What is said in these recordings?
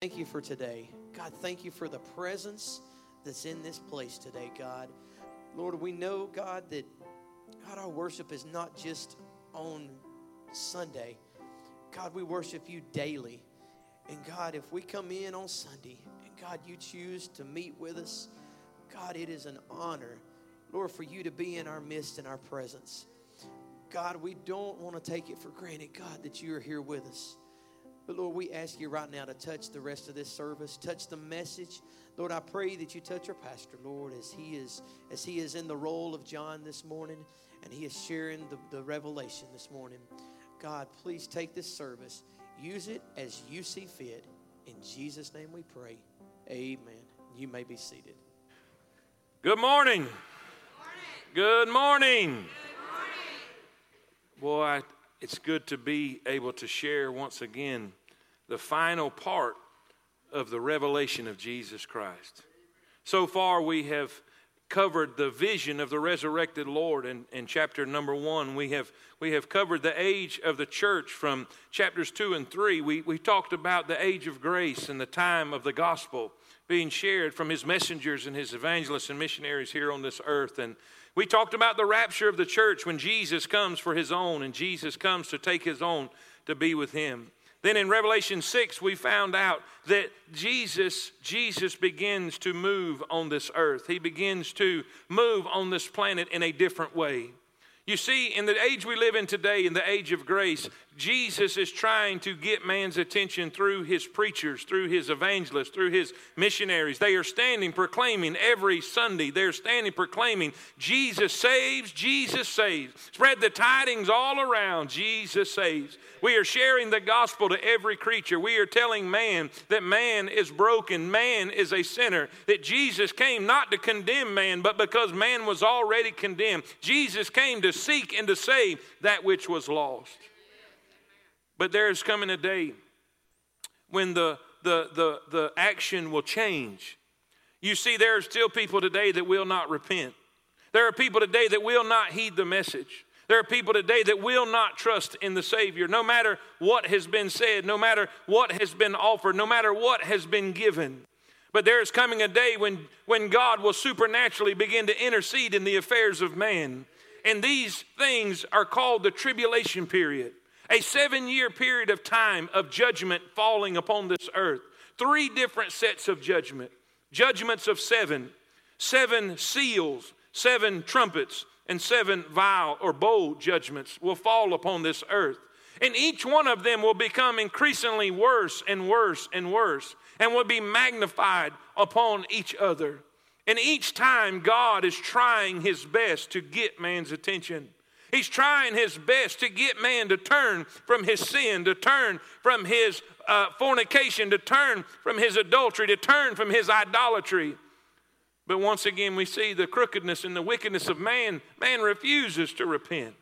Thank you for today. God, thank you for the presence that's in this place today, God. Lord, we know, God, that God, our worship is not just on Sunday. God, we worship you daily. And God, if we come in on Sunday and God, you choose to meet with us, God, it is an honor, Lord, for you to be in our midst and our presence. God, we don't want to take it for granted, God, that you are here with us. But Lord, we ask you right now to touch the rest of this service, touch the message. Lord, I pray that you touch our pastor, Lord, as he is as he is in the role of John this morning and he is sharing the, the revelation this morning. God, please take this service. Use it as you see fit. In Jesus' name we pray. Amen. You may be seated. Good morning. Good morning. Good morning. Good morning. Boy, it's good to be able to share once again the final part of the revelation of Jesus Christ. So far, we have covered the vision of the resurrected Lord in, in chapter number one. We have, we have covered the age of the church from chapters two and three. We, we talked about the age of grace and the time of the gospel being shared from his messengers and his evangelists and missionaries here on this earth. And we talked about the rapture of the church when Jesus comes for his own and Jesus comes to take his own to be with him. Then in Revelation 6, we found out that Jesus, Jesus begins to move on this earth. He begins to move on this planet in a different way. You see, in the age we live in today, in the age of grace, Jesus is trying to get man's attention through his preachers, through his evangelists, through his missionaries. They are standing proclaiming every Sunday, they're standing proclaiming, Jesus saves, Jesus saves. Spread the tidings all around, Jesus saves. We are sharing the gospel to every creature. We are telling man that man is broken, man is a sinner, that Jesus came not to condemn man, but because man was already condemned. Jesus came to seek and to save that which was lost. But there is coming a day when the, the, the, the action will change. You see, there are still people today that will not repent. There are people today that will not heed the message. There are people today that will not trust in the Savior, no matter what has been said, no matter what has been offered, no matter what has been given. But there is coming a day when, when God will supernaturally begin to intercede in the affairs of man. And these things are called the tribulation period a seven year period of time of judgment falling upon this earth. Three different sets of judgment judgments of seven, seven seals, seven trumpets, and seven vial or bowl judgments will fall upon this earth. And each one of them will become increasingly worse and worse and worse and will be magnified upon each other. And each time, God is trying his best to get man's attention. He's trying his best to get man to turn from his sin, to turn from his uh, fornication, to turn from his adultery, to turn from his idolatry. But once again, we see the crookedness and the wickedness of man. Man refuses to repent.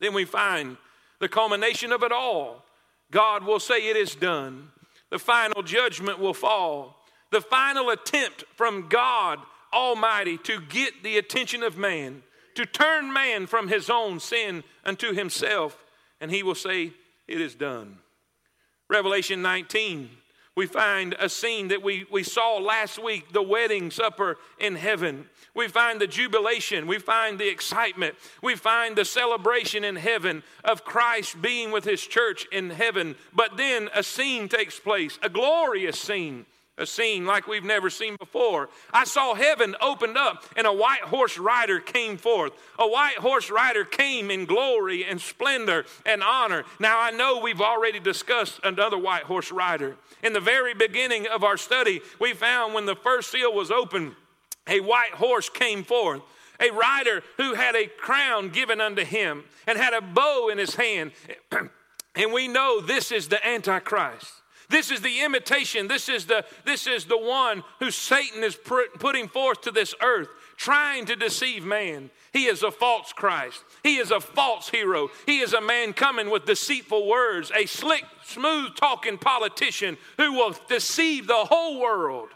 Then we find the culmination of it all. God will say, It is done. The final judgment will fall. The final attempt from God Almighty to get the attention of man to turn man from his own sin unto himself, and he will say, It is done. Revelation 19, we find a scene that we, we saw last week the wedding supper in heaven. We find the jubilation. We find the excitement. We find the celebration in heaven of Christ being with his church in heaven. But then a scene takes place, a glorious scene a scene like we've never seen before. I saw heaven opened up and a white horse rider came forth. A white horse rider came in glory and splendor and honor. Now I know we've already discussed another white horse rider. In the very beginning of our study, we found when the first seal was opened, a white horse came forth. A rider who had a crown given unto him and had a bow in his hand. and we know this is the Antichrist. This is the imitation. This is the, this is the one who Satan is putting forth to this earth, trying to deceive man. He is a false Christ. He is a false hero. He is a man coming with deceitful words, a slick, smooth talking politician who will deceive the whole world.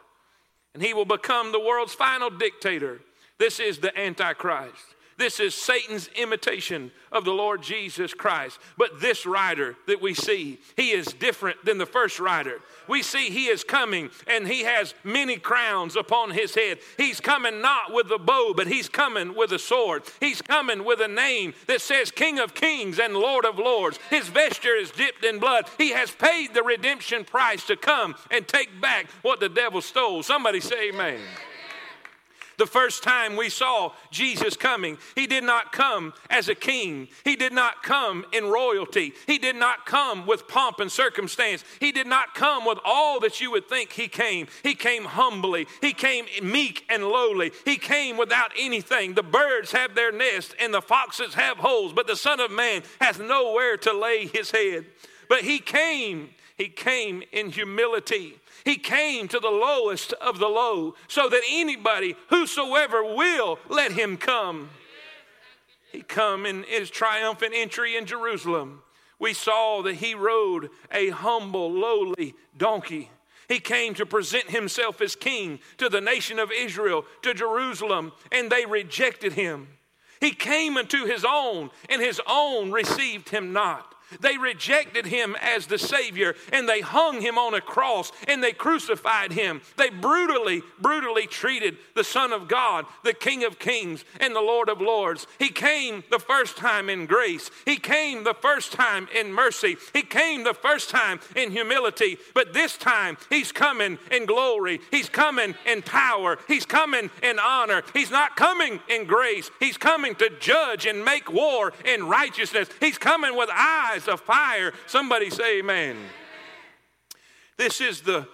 And he will become the world's final dictator. This is the Antichrist. This is Satan's imitation of the Lord Jesus Christ. But this rider that we see, he is different than the first rider. We see he is coming and he has many crowns upon his head. He's coming not with a bow, but he's coming with a sword. He's coming with a name that says King of Kings and Lord of Lords. His vesture is dipped in blood. He has paid the redemption price to come and take back what the devil stole. Somebody say, Amen. The first time we saw Jesus coming, he did not come as a king. He did not come in royalty. He did not come with pomp and circumstance. He did not come with all that you would think he came. He came humbly. He came meek and lowly. He came without anything. The birds have their nest and the foxes have holes, but the Son of Man has nowhere to lay his head. But he came, he came in humility. He came to the lowest of the low so that anybody, whosoever will, let him come. He come in his triumphant entry in Jerusalem. We saw that he rode a humble, lowly donkey. He came to present himself as king to the nation of Israel, to Jerusalem, and they rejected him. He came unto his own, and his own received him not. They rejected him as the Savior and they hung him on a cross and they crucified him. They brutally, brutally treated the Son of God, the King of Kings and the Lord of Lords. He came the first time in grace, He came the first time in mercy, He came the first time in humility, but this time He's coming in glory, He's coming in power, He's coming in honor. He's not coming in grace, He's coming to judge and make war in righteousness. He's coming with eyes eyes of fire. Somebody say, Amen. This is the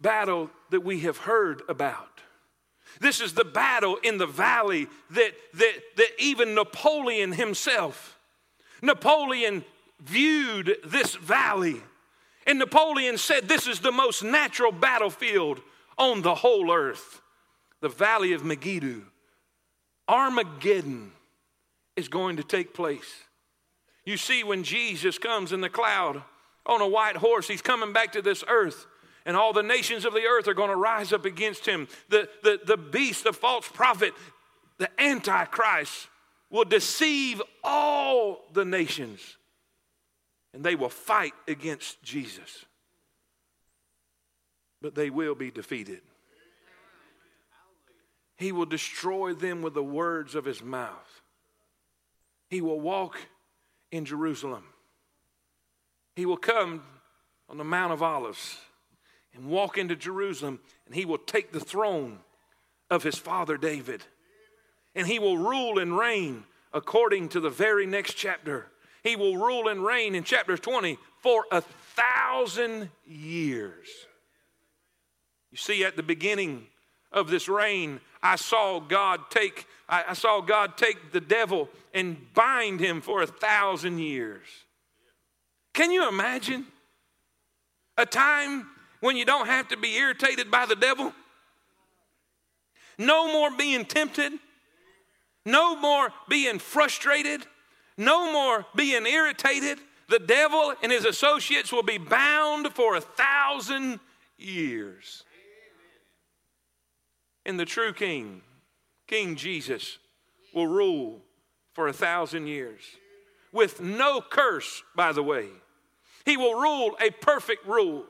battle that we have heard about. This is the battle in the valley that, that, that even Napoleon himself, Napoleon viewed this valley. And Napoleon said, This is the most natural battlefield on the whole earth. The valley of Megiddo. Armageddon is going to take place. You see, when Jesus comes in the cloud on a white horse, he's coming back to this earth. And all the nations of the earth are going to rise up against him. The, the, the beast, the false prophet, the Antichrist will deceive all the nations. And they will fight against Jesus. But they will be defeated. He will destroy them with the words of his mouth. He will walk in Jerusalem. He will come on the Mount of Olives and walk into Jerusalem, and he will take the throne of his father David. And he will rule and reign according to the very next chapter. He will rule and reign in chapter 20 for a thousand years. You see, at the beginning of this reign, I saw God take, I, saw God take the devil and bind him for a thousand years. Can you imagine a time when you don't have to be irritated by the devil? No more being tempted, no more being frustrated, no more being irritated. The devil and his associates will be bound for a thousand years. And the true king, King Jesus, will rule for a thousand years with no curse, by the way. He will rule a perfect rule.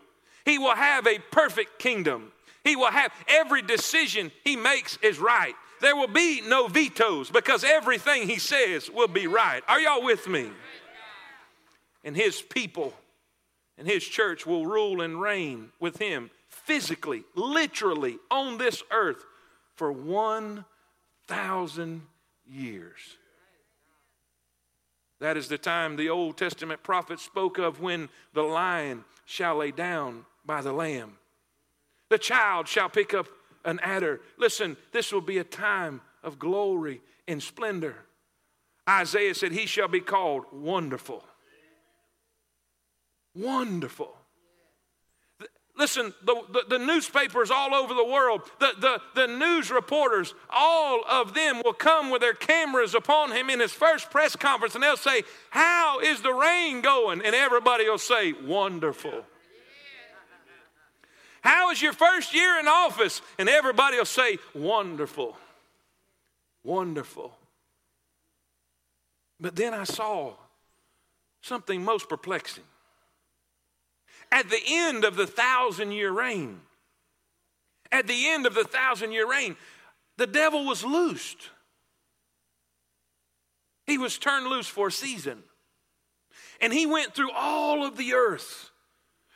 He will have a perfect kingdom. He will have every decision he makes is right. There will be no vetoes because everything he says will be right. Are y'all with me? And his people and his church will rule and reign with him physically, literally on this earth for 1,000 years. That is the time the Old Testament prophet spoke of when the lion shall lay down by the lamb. The child shall pick up an adder. Listen, this will be a time of glory and splendor. Isaiah said, He shall be called wonderful. Wonderful. Listen, the, the, the, newspapers all over the world, the, the, the news reporters, all of them will come with their cameras upon him in his first press conference and they'll say, How is the reign going? And everybody will say, Wonderful. How is your first year in office? And everybody will say, Wonderful. Wonderful. But then I saw something most perplexing. At the end of the thousand year reign, at the end of the thousand year reign, the devil was loosed. He was turned loose for a season. And he went through all of the earth.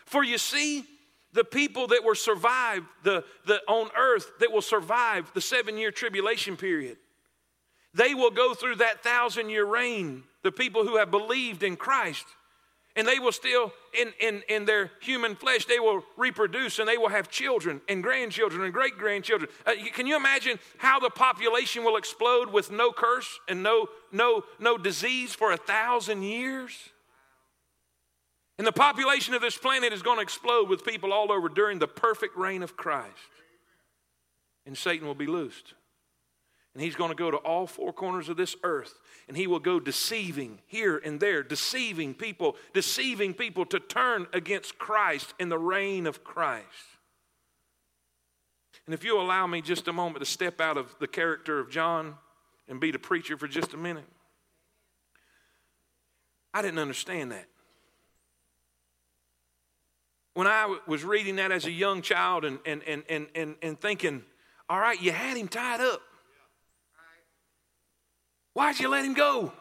For you see, the people that were survived the, the, on earth that will survive the seven year tribulation period, they will go through that thousand year reign. The people who have believed in Christ and they will still in, in, in their human flesh they will reproduce and they will have children and grandchildren and great grandchildren uh, can you imagine how the population will explode with no curse and no no no disease for a thousand years? And the population of this planet is going to explode with people all over during the perfect reign of christ. And satan will be loosed and he's going to go to all four corners of this earth and he will go deceiving here and there, deceiving people, deceiving people to turn against Christ in the reign of Christ. And if you allow me just a moment to step out of the character of John and be the preacher for just a minute, I didn't understand that. When I was reading that as a young child and, and, and, and, and, and thinking, all right, you had him tied up. Why'd you let him go?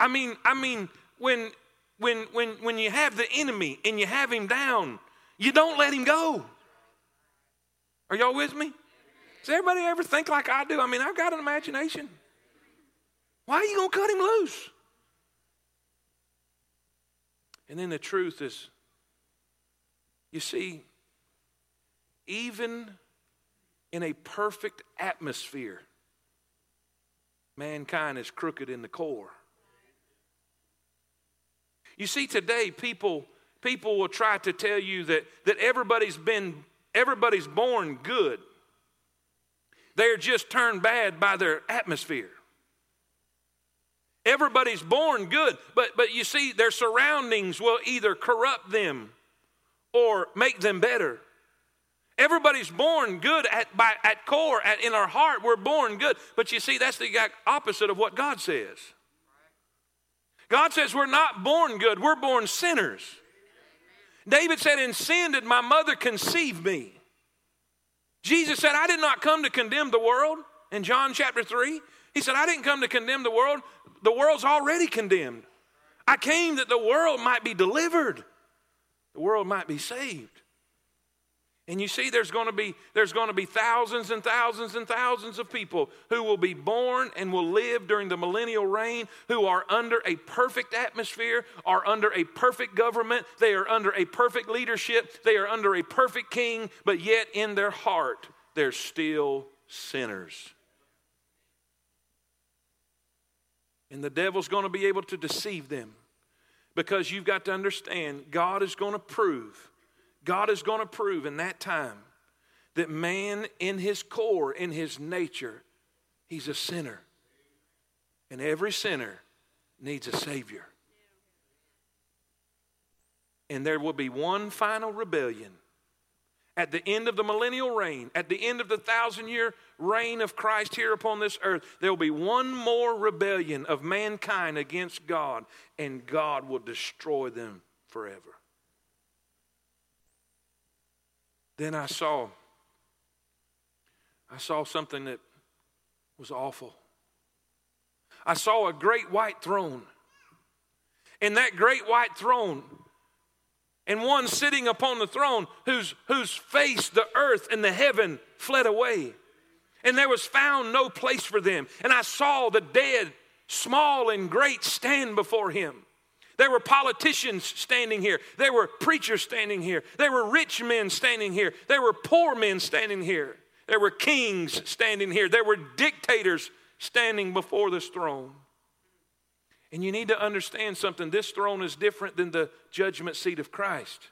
I mean, I mean, when when when when you have the enemy and you have him down, you don't let him go. Are y'all with me? Does everybody ever think like I do? I mean, I've got an imagination. Why are you gonna cut him loose? And then the truth is, you see, even in a perfect atmosphere, mankind is crooked in the core. You see, today people people will try to tell you that, that everybody's been everybody's born good. They're just turned bad by their atmosphere. Everybody's born good, but but you see, their surroundings will either corrupt them or make them better. Everybody's born good at, by, at core, at, in our heart, we're born good. But you see, that's the exact opposite of what God says. God says we're not born good, we're born sinners. David said, In sin did my mother conceive me. Jesus said, I did not come to condemn the world. In John chapter 3, he said, I didn't come to condemn the world. The world's already condemned. I came that the world might be delivered, the world might be saved. And you see, there's going to be there's going to be thousands and thousands and thousands of people who will be born and will live during the millennial reign, who are under a perfect atmosphere, are under a perfect government, they are under a perfect leadership, they are under a perfect king, but yet in their heart they're still sinners. And the devil's going to be able to deceive them because you've got to understand God is going to prove God is going to prove in that time that man, in his core, in his nature, he's a sinner. And every sinner needs a Savior. And there will be one final rebellion. At the end of the millennial reign, at the end of the thousand year reign of Christ here upon this earth, there will be one more rebellion of mankind against God, and God will destroy them forever. Then I saw, I saw something that was awful. I saw a great white throne. And that great white throne, and one sitting upon the throne whose, whose face the earth and the heaven fled away. And there was found no place for them. And I saw the dead, small and great, stand before him. There were politicians standing here. There were preachers standing here. There were rich men standing here. There were poor men standing here. There were kings standing here. There were dictators standing before this throne. And you need to understand something this throne is different than the judgment seat of Christ.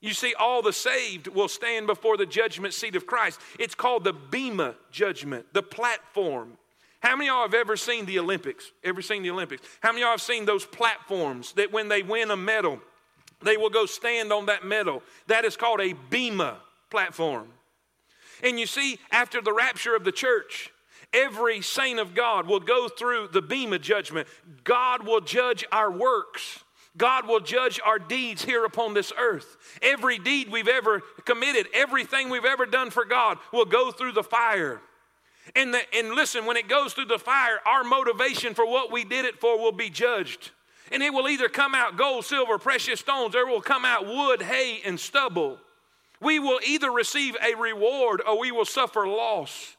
You see, all the saved will stand before the judgment seat of Christ. It's called the Bema judgment, the platform. How many of y'all have ever seen the Olympics? Ever seen the Olympics? How many of y'all have seen those platforms that when they win a medal, they will go stand on that medal? That is called a bema platform. And you see, after the rapture of the church, Every saint of God will go through the Bema judgment. God will judge our works. God will judge our deeds here upon this earth. Every deed we've ever committed, everything we've ever done for God will go through the fire. And, the, and listen, when it goes through the fire, our motivation for what we did it for will be judged. And it will either come out gold, silver, precious stones, or it will come out wood, hay, and stubble. We will either receive a reward or we will suffer loss.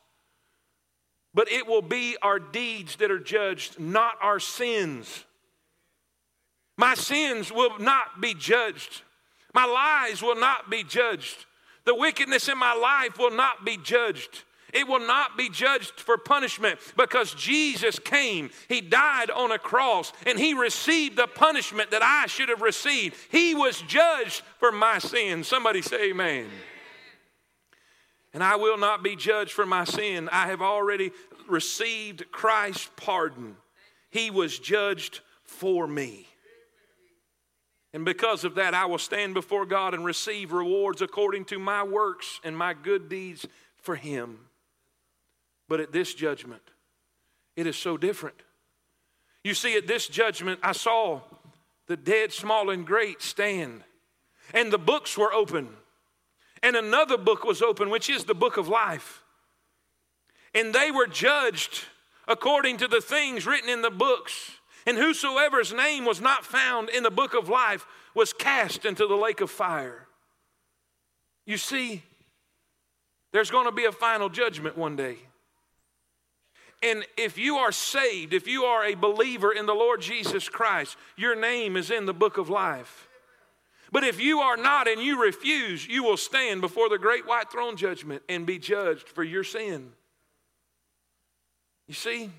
But it will be our deeds that are judged, not our sins. My sins will not be judged. My lies will not be judged. The wickedness in my life will not be judged. It will not be judged for punishment because Jesus came. He died on a cross and he received the punishment that I should have received. He was judged for my sin. Somebody say, Amen. And I will not be judged for my sin. I have already received Christ's pardon. He was judged for me. And because of that, I will stand before God and receive rewards according to my works and my good deeds for Him. But at this judgment, it is so different. You see, at this judgment, I saw the dead, small, and great stand, and the books were open. And another book was open, which is the book of life. And they were judged according to the things written in the books. And whosoever's name was not found in the book of life was cast into the lake of fire. You see, there's going to be a final judgment one day. And if you are saved, if you are a believer in the Lord Jesus Christ, your name is in the book of life. But if you are not and you refuse, you will stand before the great white throne judgment and be judged for your sin. You see,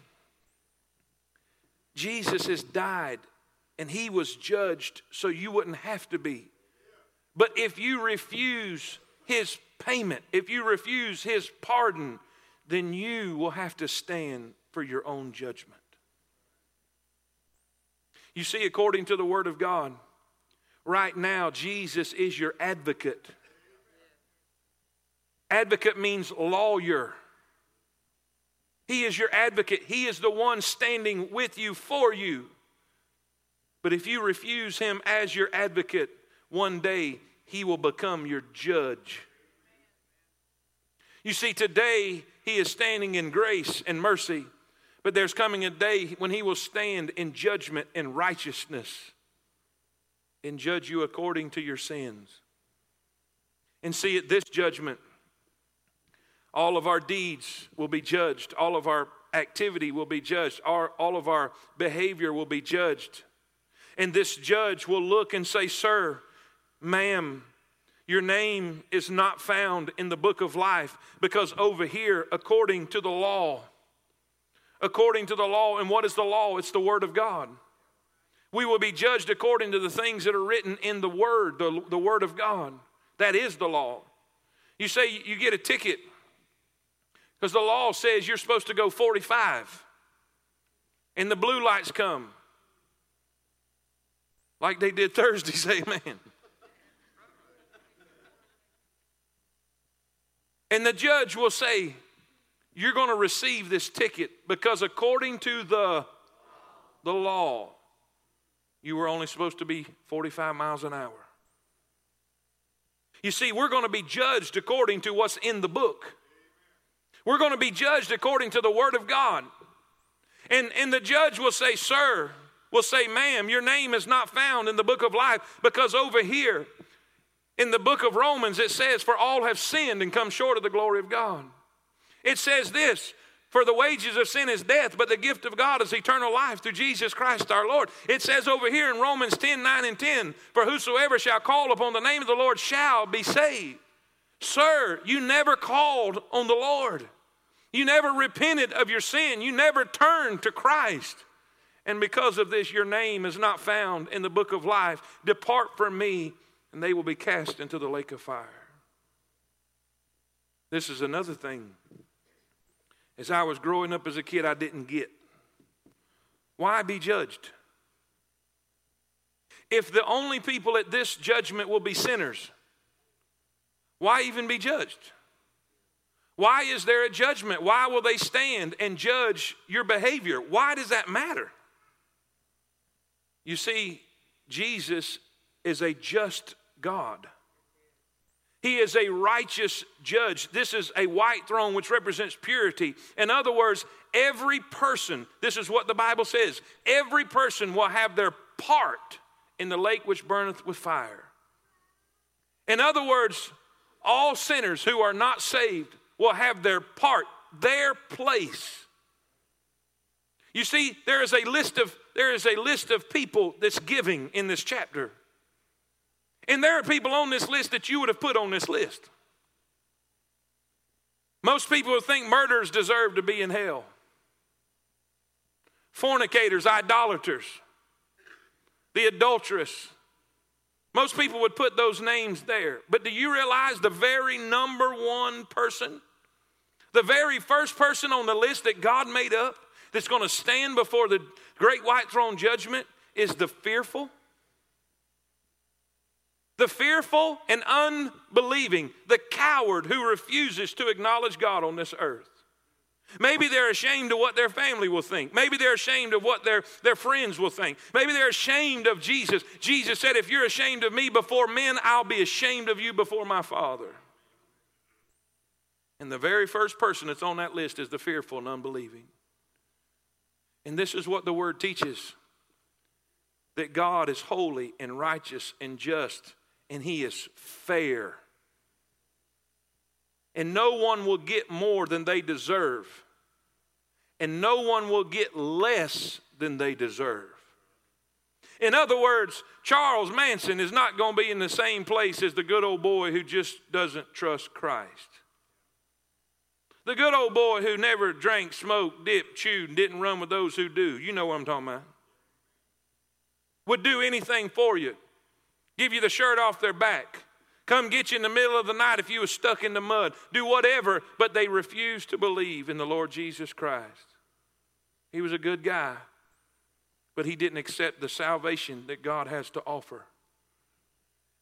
Jesus has died and he was judged so you wouldn't have to be. But if you refuse his payment, if you refuse his pardon, then you will have to stand for your own judgment. You see, according to the Word of God, right now, Jesus is your advocate. Advocate means lawyer. He is your advocate. He is the one standing with you for you. But if you refuse him as your advocate, one day he will become your judge. You see, today he is standing in grace and mercy, but there's coming a day when he will stand in judgment and righteousness and judge you according to your sins. And see, at this judgment, all of our deeds will be judged, all of our activity will be judged, our, all of our behavior will be judged. And this judge will look and say, Sir, ma'am, your name is not found in the book of life because over here, according to the law, according to the law, and what is the law? It's the Word of God. We will be judged according to the things that are written in the Word, the, the Word of God. That is the law. You say you get a ticket because the law says you're supposed to go 45, and the blue lights come like they did Thursday. Say amen. And the judge will say, You're going to receive this ticket because according to the, the law, you were only supposed to be 45 miles an hour. You see, we're going to be judged according to what's in the book. We're going to be judged according to the Word of God. And, and the judge will say, Sir, will say, Ma'am, your name is not found in the book of life because over here in the book of Romans, it says, For all have sinned and come short of the glory of God. It says this For the wages of sin is death, but the gift of God is eternal life through Jesus Christ our Lord. It says over here in Romans 10 9 and 10, For whosoever shall call upon the name of the Lord shall be saved. Sir, you never called on the Lord. You never repented of your sin. You never turned to Christ. And because of this, your name is not found in the book of life. Depart from me, and they will be cast into the lake of fire. This is another thing. As I was growing up as a kid, I didn't get. Why be judged? If the only people at this judgment will be sinners, why even be judged? Why is there a judgment? Why will they stand and judge your behavior? Why does that matter? You see, Jesus is a just God. He is a righteous judge. This is a white throne which represents purity. In other words, every person, this is what the Bible says, every person will have their part in the lake which burneth with fire. In other words, all sinners who are not saved will have their part, their place. You see, there is a list of there is a list of people that's giving in this chapter. And there are people on this list that you would have put on this list. Most people would think murderers deserve to be in hell. Fornicators, idolaters, the adulteress. Most people would put those names there. But do you realize the very number one person, the very first person on the list that God made up that's going to stand before the great white throne judgment is the fearful? The fearful and unbelieving, the coward who refuses to acknowledge God on this earth. Maybe they're ashamed of what their family will think. Maybe they're ashamed of what their, their friends will think. Maybe they're ashamed of Jesus. Jesus said, If you're ashamed of me before men, I'll be ashamed of you before my Father. And the very first person that's on that list is the fearful and unbelieving. And this is what the word teaches that God is holy and righteous and just, and He is fair. And no one will get more than they deserve, and no one will get less than they deserve. In other words, Charles Manson is not going to be in the same place as the good old boy who just doesn't trust Christ. The good old boy who never drank, smoked, dipped, chewed, and didn't run with those who do. You know what I'm talking about. Would do anything for you, give you the shirt off their back, come get you in the middle of the night if you were stuck in the mud, do whatever, but they refused to believe in the Lord Jesus Christ. He was a good guy, but he didn't accept the salvation that God has to offer.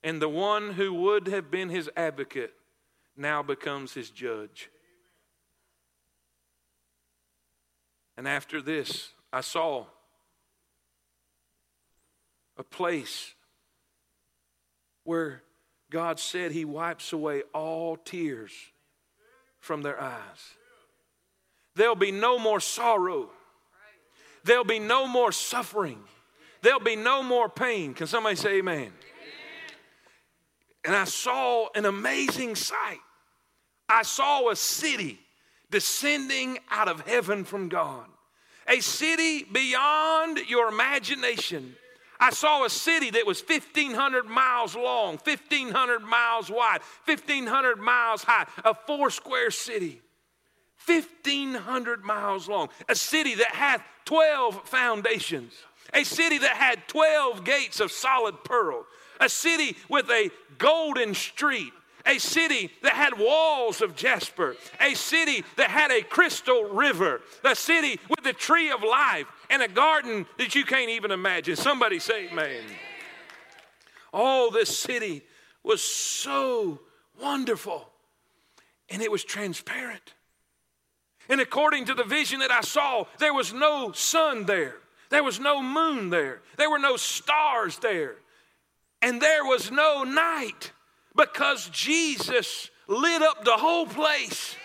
And the one who would have been his advocate now becomes his judge. And after this, I saw a place where God said He wipes away all tears from their eyes. There'll be no more sorrow. There'll be no more suffering. There'll be no more pain. Can somebody say amen? amen? And I saw an amazing sight. I saw a city descending out of heaven from God. A city beyond your imagination. I saw a city that was 1,500 miles long, 1,500 miles wide, 1,500 miles high, a four square city. 1,500 miles long. A city that hath 12 foundations. A city that had 12 gates of solid pearl. A city with a golden street a city that had walls of jasper, a city that had a crystal river, a city with the tree of life, and a garden that you can't even imagine. Somebody say, Amen. All this city was so wonderful, and it was transparent. And according to the vision that I saw, there was no sun there, there was no moon there, there were no stars there, and there was no night because Jesus lit up the whole place.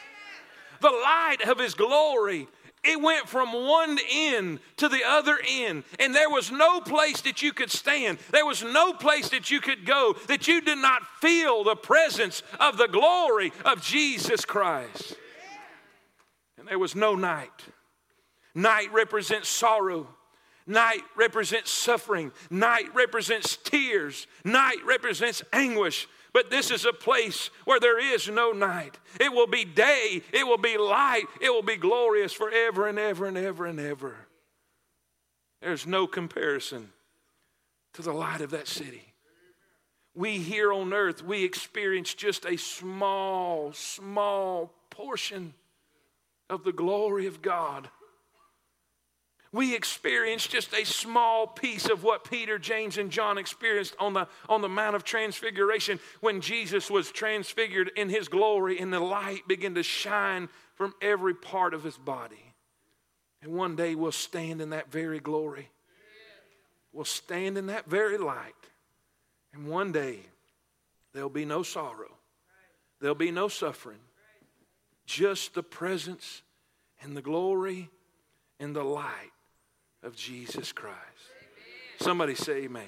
The light of his glory. It went from one end to the other end, and there was no place that you could stand. There was no place that you could go that you did not feel the presence of the glory of Jesus Christ. And there was no night. Night represents sorrow. Night represents suffering. Night represents tears. Night represents anguish. But this is a place where there is no night. It will be day, it will be light, it will be glorious forever and ever and ever and ever. There's no comparison to the light of that city. We here on earth, we experience just a small, small portion of the glory of God. We experience just a small piece of what Peter, James, and John experienced on the, on the Mount of Transfiguration when Jesus was transfigured in his glory and the light began to shine from every part of his body. And one day we'll stand in that very glory. We'll stand in that very light. And one day there'll be no sorrow, there'll be no suffering, just the presence and the glory and the light of Jesus Christ. Somebody say, Amen.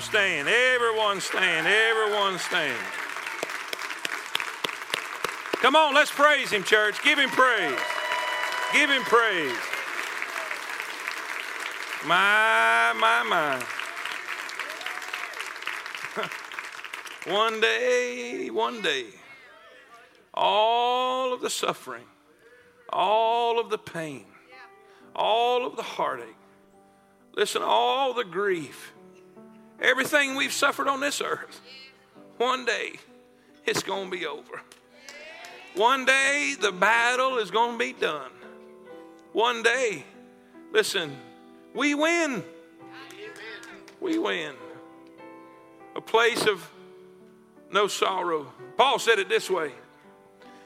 Stand. Everyone stand. Everyone stand. Come on, let's praise him, church. Give him praise. Give him praise. My, my, my. one day, one day, all of the suffering, all of the pain, all of the heartache, listen, all the grief, everything we've suffered on this earth, one day it's going to be over. One day the battle is going to be done. One day, listen, we win. We win. A place of no sorrow. Paul said it this way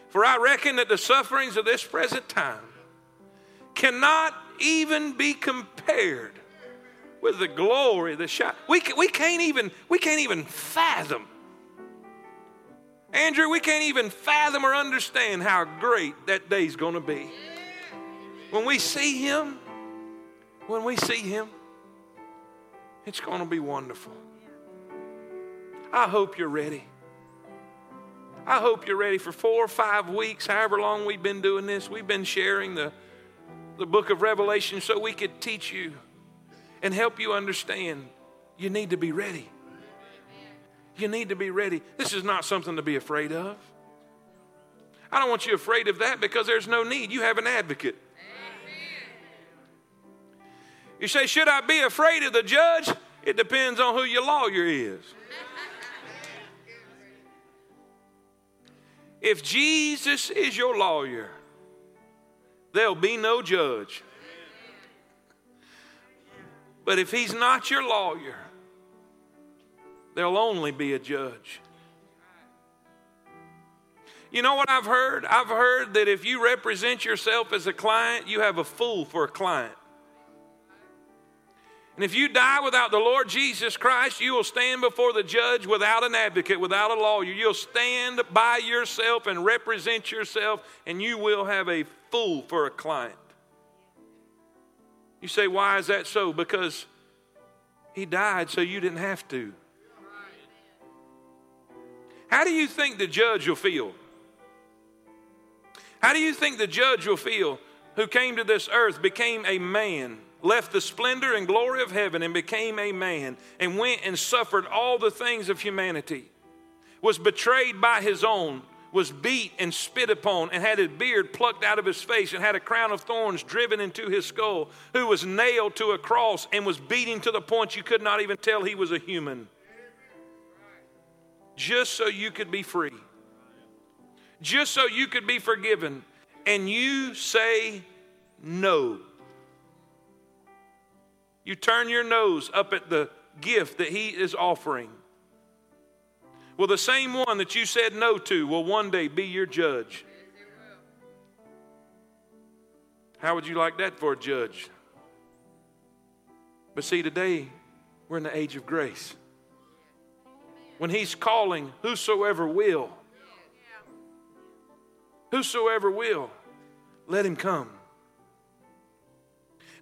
For I reckon that the sufferings of this present time cannot even be compared with the glory, the shine. We, we, can't even, we can't even fathom. Andrew, we can't even fathom or understand how great that day's going to be. When we see him, when we see him, it's going to be wonderful. I hope you're ready. I hope you're ready for four or five weeks, however long we've been doing this. We've been sharing the, the book of Revelation so we could teach you and help you understand you need to be ready. You need to be ready. This is not something to be afraid of. I don't want you afraid of that because there's no need. You have an advocate. You say, Should I be afraid of the judge? It depends on who your lawyer is. If Jesus is your lawyer, there'll be no judge. But if he's not your lawyer, there'll only be a judge. You know what I've heard? I've heard that if you represent yourself as a client, you have a fool for a client. And if you die without the Lord Jesus Christ, you will stand before the judge without an advocate, without a lawyer. You'll stand by yourself and represent yourself, and you will have a fool for a client. You say, why is that so? Because he died so you didn't have to. How do you think the judge will feel? How do you think the judge will feel who came to this earth, became a man? left the splendor and glory of heaven and became a man and went and suffered all the things of humanity, was betrayed by his own, was beat and spit upon, and had his beard plucked out of his face, and had a crown of thorns driven into his skull, who was nailed to a cross and was beaten to the point you could not even tell he was a human. Just so you could be free, just so you could be forgiven. And you say no. You turn your nose up at the gift that He is offering. Well, the same one that you said no to will one day be your judge. How would you like that for a judge? But see, today we're in the age of grace. When He's calling whosoever will, whosoever will, let Him come.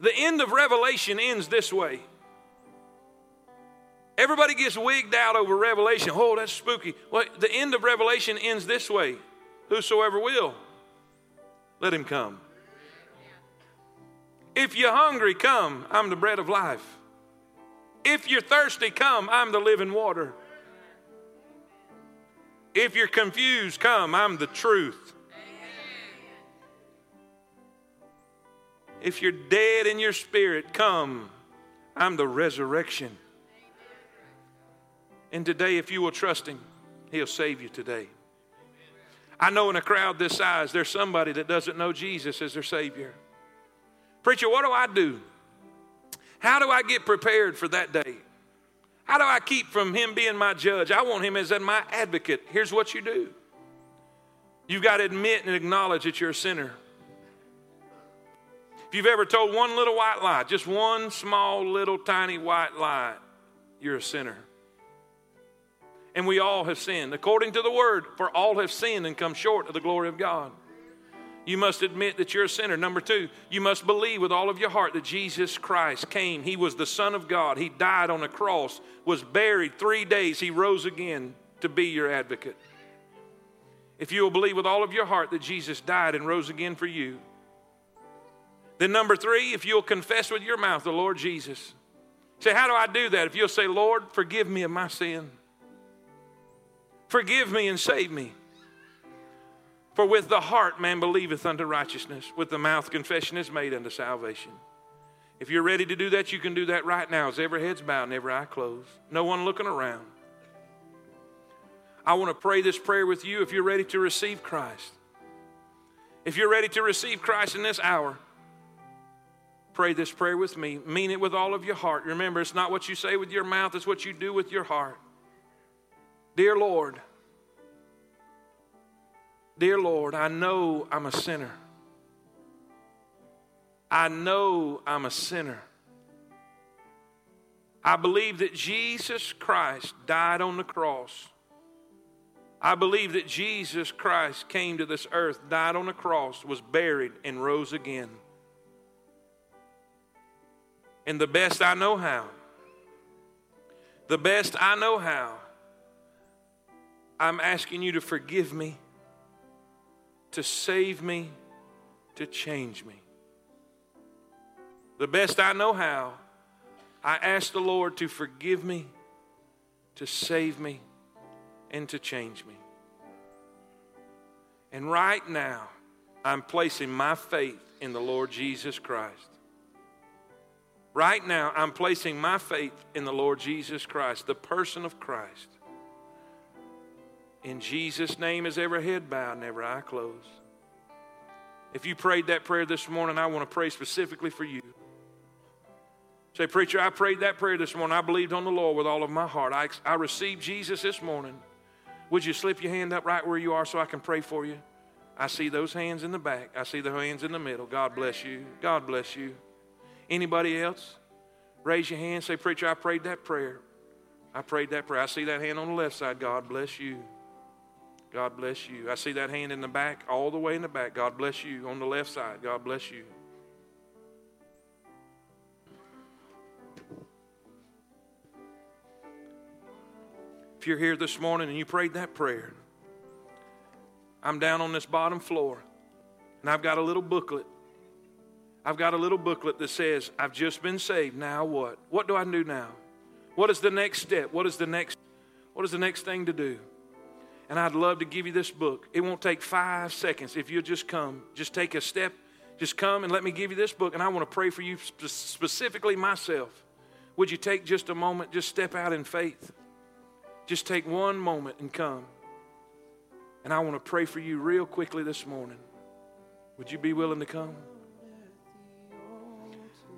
The end of Revelation ends this way. Everybody gets wigged out over Revelation. Oh, that's spooky. Well, the end of Revelation ends this way Whosoever will, let him come. If you're hungry, come. I'm the bread of life. If you're thirsty, come. I'm the living water. If you're confused, come. I'm the truth. If you're dead in your spirit, come. I'm the resurrection. And today, if you will trust Him, He'll save you today. I know in a crowd this size, there's somebody that doesn't know Jesus as their Savior. Preacher, what do I do? How do I get prepared for that day? How do I keep from Him being my judge? I want Him as my advocate. Here's what you do you've got to admit and acknowledge that you're a sinner. If you've ever told one little white lie, just one small little tiny white lie, you're a sinner. And we all have sinned. According to the word, for all have sinned and come short of the glory of God. You must admit that you're a sinner. Number two, you must believe with all of your heart that Jesus Christ came. He was the Son of God. He died on a cross, was buried three days. He rose again to be your advocate. If you will believe with all of your heart that Jesus died and rose again for you, then number three, if you'll confess with your mouth the Lord Jesus. Say, how do I do that? If you'll say, Lord, forgive me of my sin. Forgive me and save me. For with the heart man believeth unto righteousness, with the mouth confession is made unto salvation. If you're ready to do that, you can do that right now as every head's bowed and every eye closed. No one looking around. I want to pray this prayer with you if you're ready to receive Christ. If you're ready to receive Christ in this hour, pray this prayer with me. Mean it with all of your heart. Remember, it's not what you say with your mouth, it's what you do with your heart. Dear Lord, Dear Lord, I know I'm a sinner. I know I'm a sinner. I believe that Jesus Christ died on the cross. I believe that Jesus Christ came to this earth, died on the cross, was buried, and rose again. And the best I know how, the best I know how, I'm asking you to forgive me to save me, to change me. The best I know how, I ask the Lord to forgive me, to save me, and to change me. And right now, I'm placing my faith in the Lord Jesus Christ. Right now, I'm placing my faith in the Lord Jesus Christ, the person of Christ. In Jesus' name, as every head bowed and every eye closed. If you prayed that prayer this morning, I want to pray specifically for you. Say, Preacher, I prayed that prayer this morning. I believed on the Lord with all of my heart. I, I received Jesus this morning. Would you slip your hand up right where you are so I can pray for you? I see those hands in the back. I see the hands in the middle. God bless you. God bless you. Anybody else? Raise your hand. Say, Preacher, I prayed that prayer. I prayed that prayer. I see that hand on the left side. God bless you. God bless you. I see that hand in the back, all the way in the back. God bless you. On the left side, God bless you. If you're here this morning and you prayed that prayer, I'm down on this bottom floor and I've got a little booklet. I've got a little booklet that says, I've just been saved. Now what? What do I do now? What is the next step? What is the next what is the next thing to do? And I'd love to give you this book. It won't take five seconds if you'll just come. Just take a step. Just come and let me give you this book. And I want to pray for you specifically myself. Would you take just a moment? Just step out in faith. Just take one moment and come. And I want to pray for you real quickly this morning. Would you be willing to come?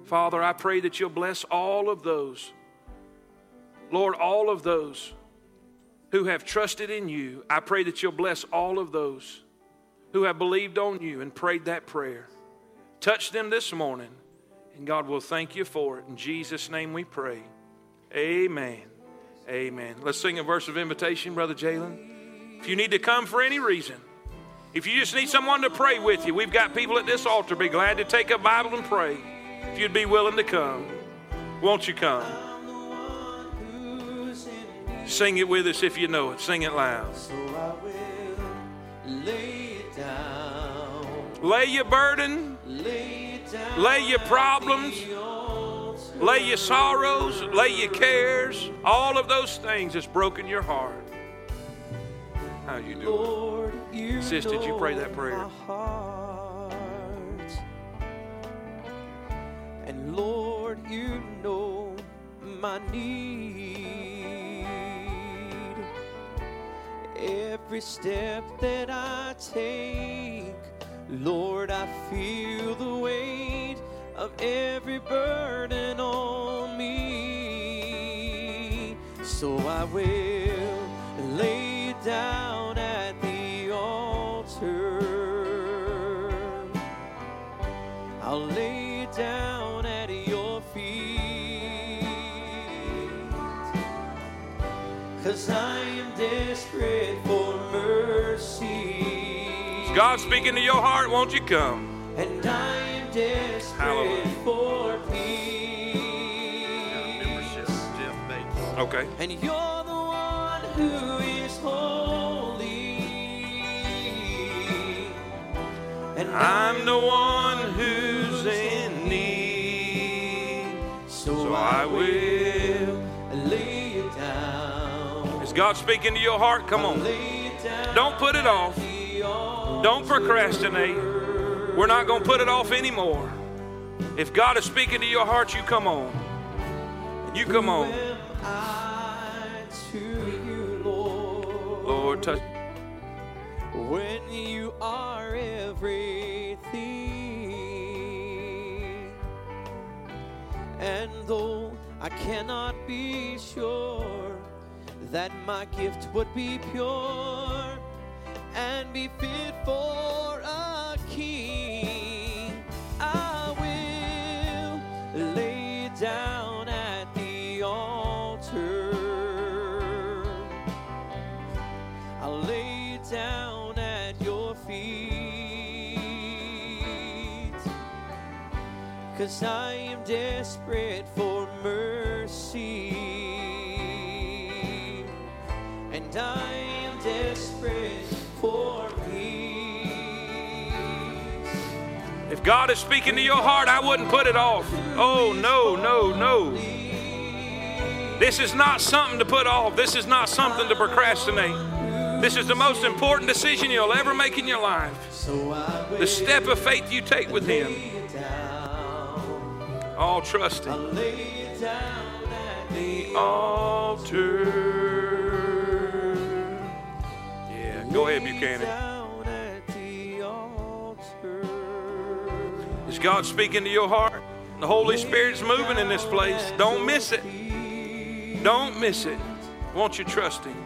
Father, I pray that you'll bless all of those. Lord, all of those who have trusted in you, I pray that you'll bless all of those who have believed on you and prayed that prayer. Touch them this morning, and God will thank you for it. In Jesus' name we pray. Amen. Amen. Let's sing a verse of invitation, Brother Jalen. If you need to come for any reason, if you just need someone to pray with you, we've got people at this altar. Be glad to take a Bible and pray. If you'd be willing to come, won't you come? Sing it with us if you know it. Sing it loud. So lay, lay your burden, lay, lay your problems, lay your sorrows, lay your cares, all of those things that's broken your heart. How you doing? Lord, you Sis, did you pray that prayer? And Lord, you know my need. Every step that I take. Lord, I feel the weight of every burden on me. So I will lay down at the altar. I'll lay down at your feet. Cause I God speaking to your heart, won't you come? And I am desperate Hallelujah. for Membership, peace. Jeff Bates. Okay. And you're the one who is holy. And I'm the one who's in need, so, so I will. God speaking to your heart? Come on. Don't put it off. Don't procrastinate. We're not going to put it off anymore. If God is speaking to your heart, you come on. You come on. Lord, touch. when you are everything. And though I cannot be sure that my gift would be pure and be fit for a king, I will lay down at the altar. I'll lay down at your feet. Cause I am desperate for And I am desperate for peace. If God is speaking to your heart, I wouldn't put it off. Oh, no, no, no. This is not something to put off. This is not something to procrastinate. This is the most important decision you'll ever make in your life. So I will The step of faith you take with Him. All trusting. I'll lay it down at the altar. Go ahead, Buchanan. Down at the altar. Is God speaking to your heart? The Holy Spirit's moving in this place. Don't miss it. Don't miss it. Won't you trust Him?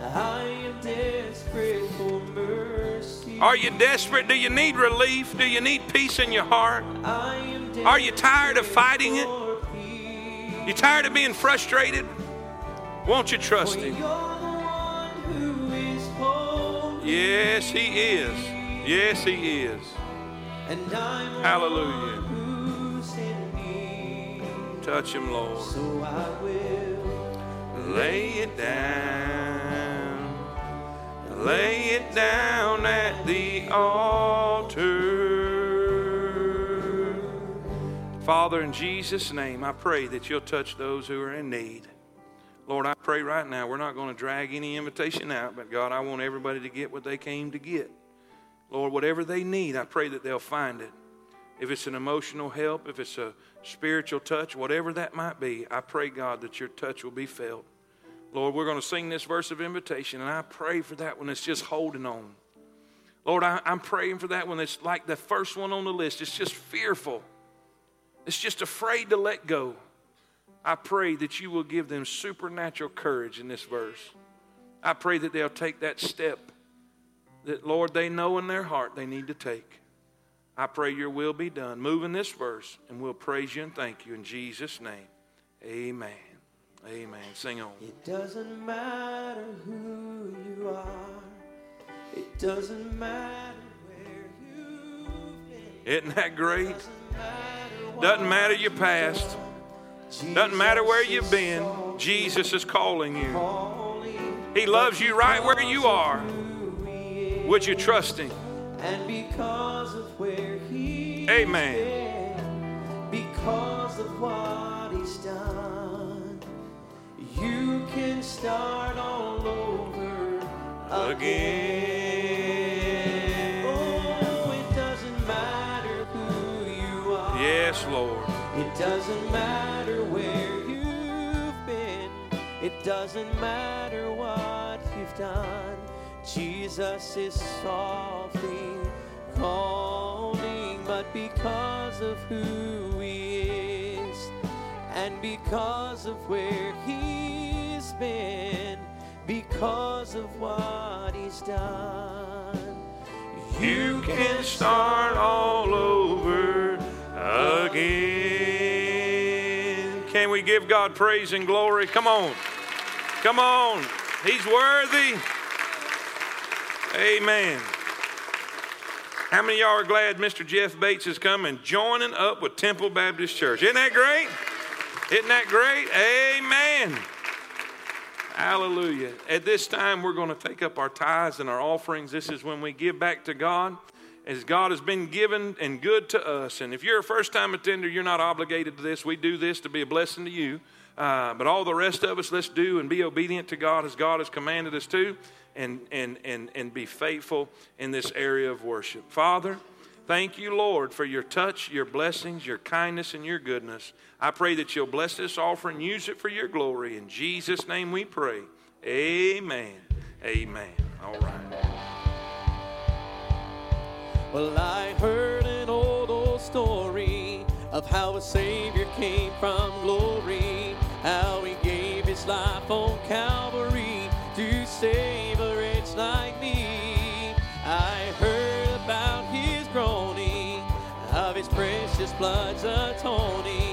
I am desperate for mercy. Are you desperate? Do you need relief? Do you need peace in your heart? Are you tired of fighting it? You tired of being frustrated? Won't you trust Him? Yes, He is. Yes, He is. And I'm Hallelujah. one who's in need. Touch Him, Lord. So I will Lay it down. Lay it down at the altar. Father, in Jesus' name, I pray that you'll touch those who are in need. Lord, I pray right now, we're not going to drag any invitation out, but God, I want everybody to get what they came to get. Lord, whatever they need, I pray that they'll find it. If it's an emotional help, if it's a spiritual touch, whatever that might be, I pray, God, that your touch will be felt. Lord, we're going to sing this verse of invitation, and I pray for that one that's just holding on. Lord, I, I'm praying for that one that's like the first one on the list. It's just fearful, it's just afraid to let go. I pray that you will give them supernatural courage in this verse. I pray that they'll take that step that, Lord, they know in their heart they need to take. I pray your will be done. Move in this verse, and we'll praise you and thank you in Jesus' name. Amen. Amen. Sing on. It doesn't matter who you are. It doesn't matter where you've been. Isn't that great? Doesn't matter Doesn't matter your past. Doesn't matter where you've been. Jesus is calling you. He loves you right where you are. who he is. Would you trust Him? And because of where he Amen. because of what he's done, you can start all over Again. Oh, it doesn't matter who you are. Yes, Lord. It doesn't matter where you've been. It doesn't matter what you've done. Jesus is softly calling, but because of who he is and because of where he's been, because of what he's done, You can start all over again. Can we give God praise and glory? Come on. Come on. He's worthy. Amen. How many of y'all are glad Mr. Jeff Bates is coming, joining up with Temple Baptist Church? Isn't that great? Isn't that great? Amen. Hallelujah. At this time, we're going to take up our tithes and our offerings. This is when we give back to God as God has been given and good to us. And if you're a first time attender, you're not obligated to this. We do this to be a blessing to you. Uh, but all the rest of us, let's do and be obedient to God as God has commanded us to and, and, and, and be faithful in this area of worship. Father, thank you, Lord, for your touch, your blessings, your kindness, and your goodness. I pray that you'll bless this offering, use it for your glory. In Jesus' name we pray. Amen. Amen. All right. Well, I heard an old, old story of how a Savior came from glory, how he gave his life on Calvary to save a wretch like me. I heard about his groaning, of his precious blood's atoning.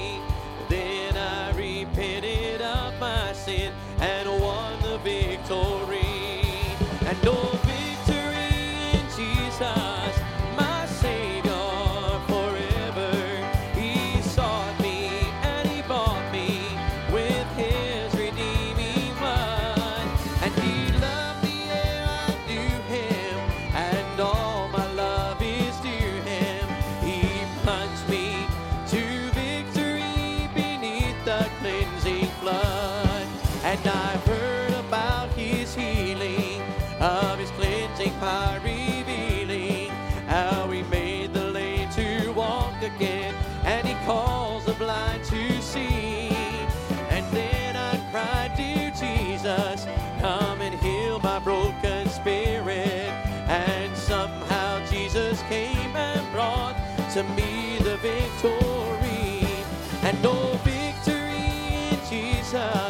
Come and heal my broken spirit. And somehow Jesus came and brought to me the victory. And no victory in Jesus,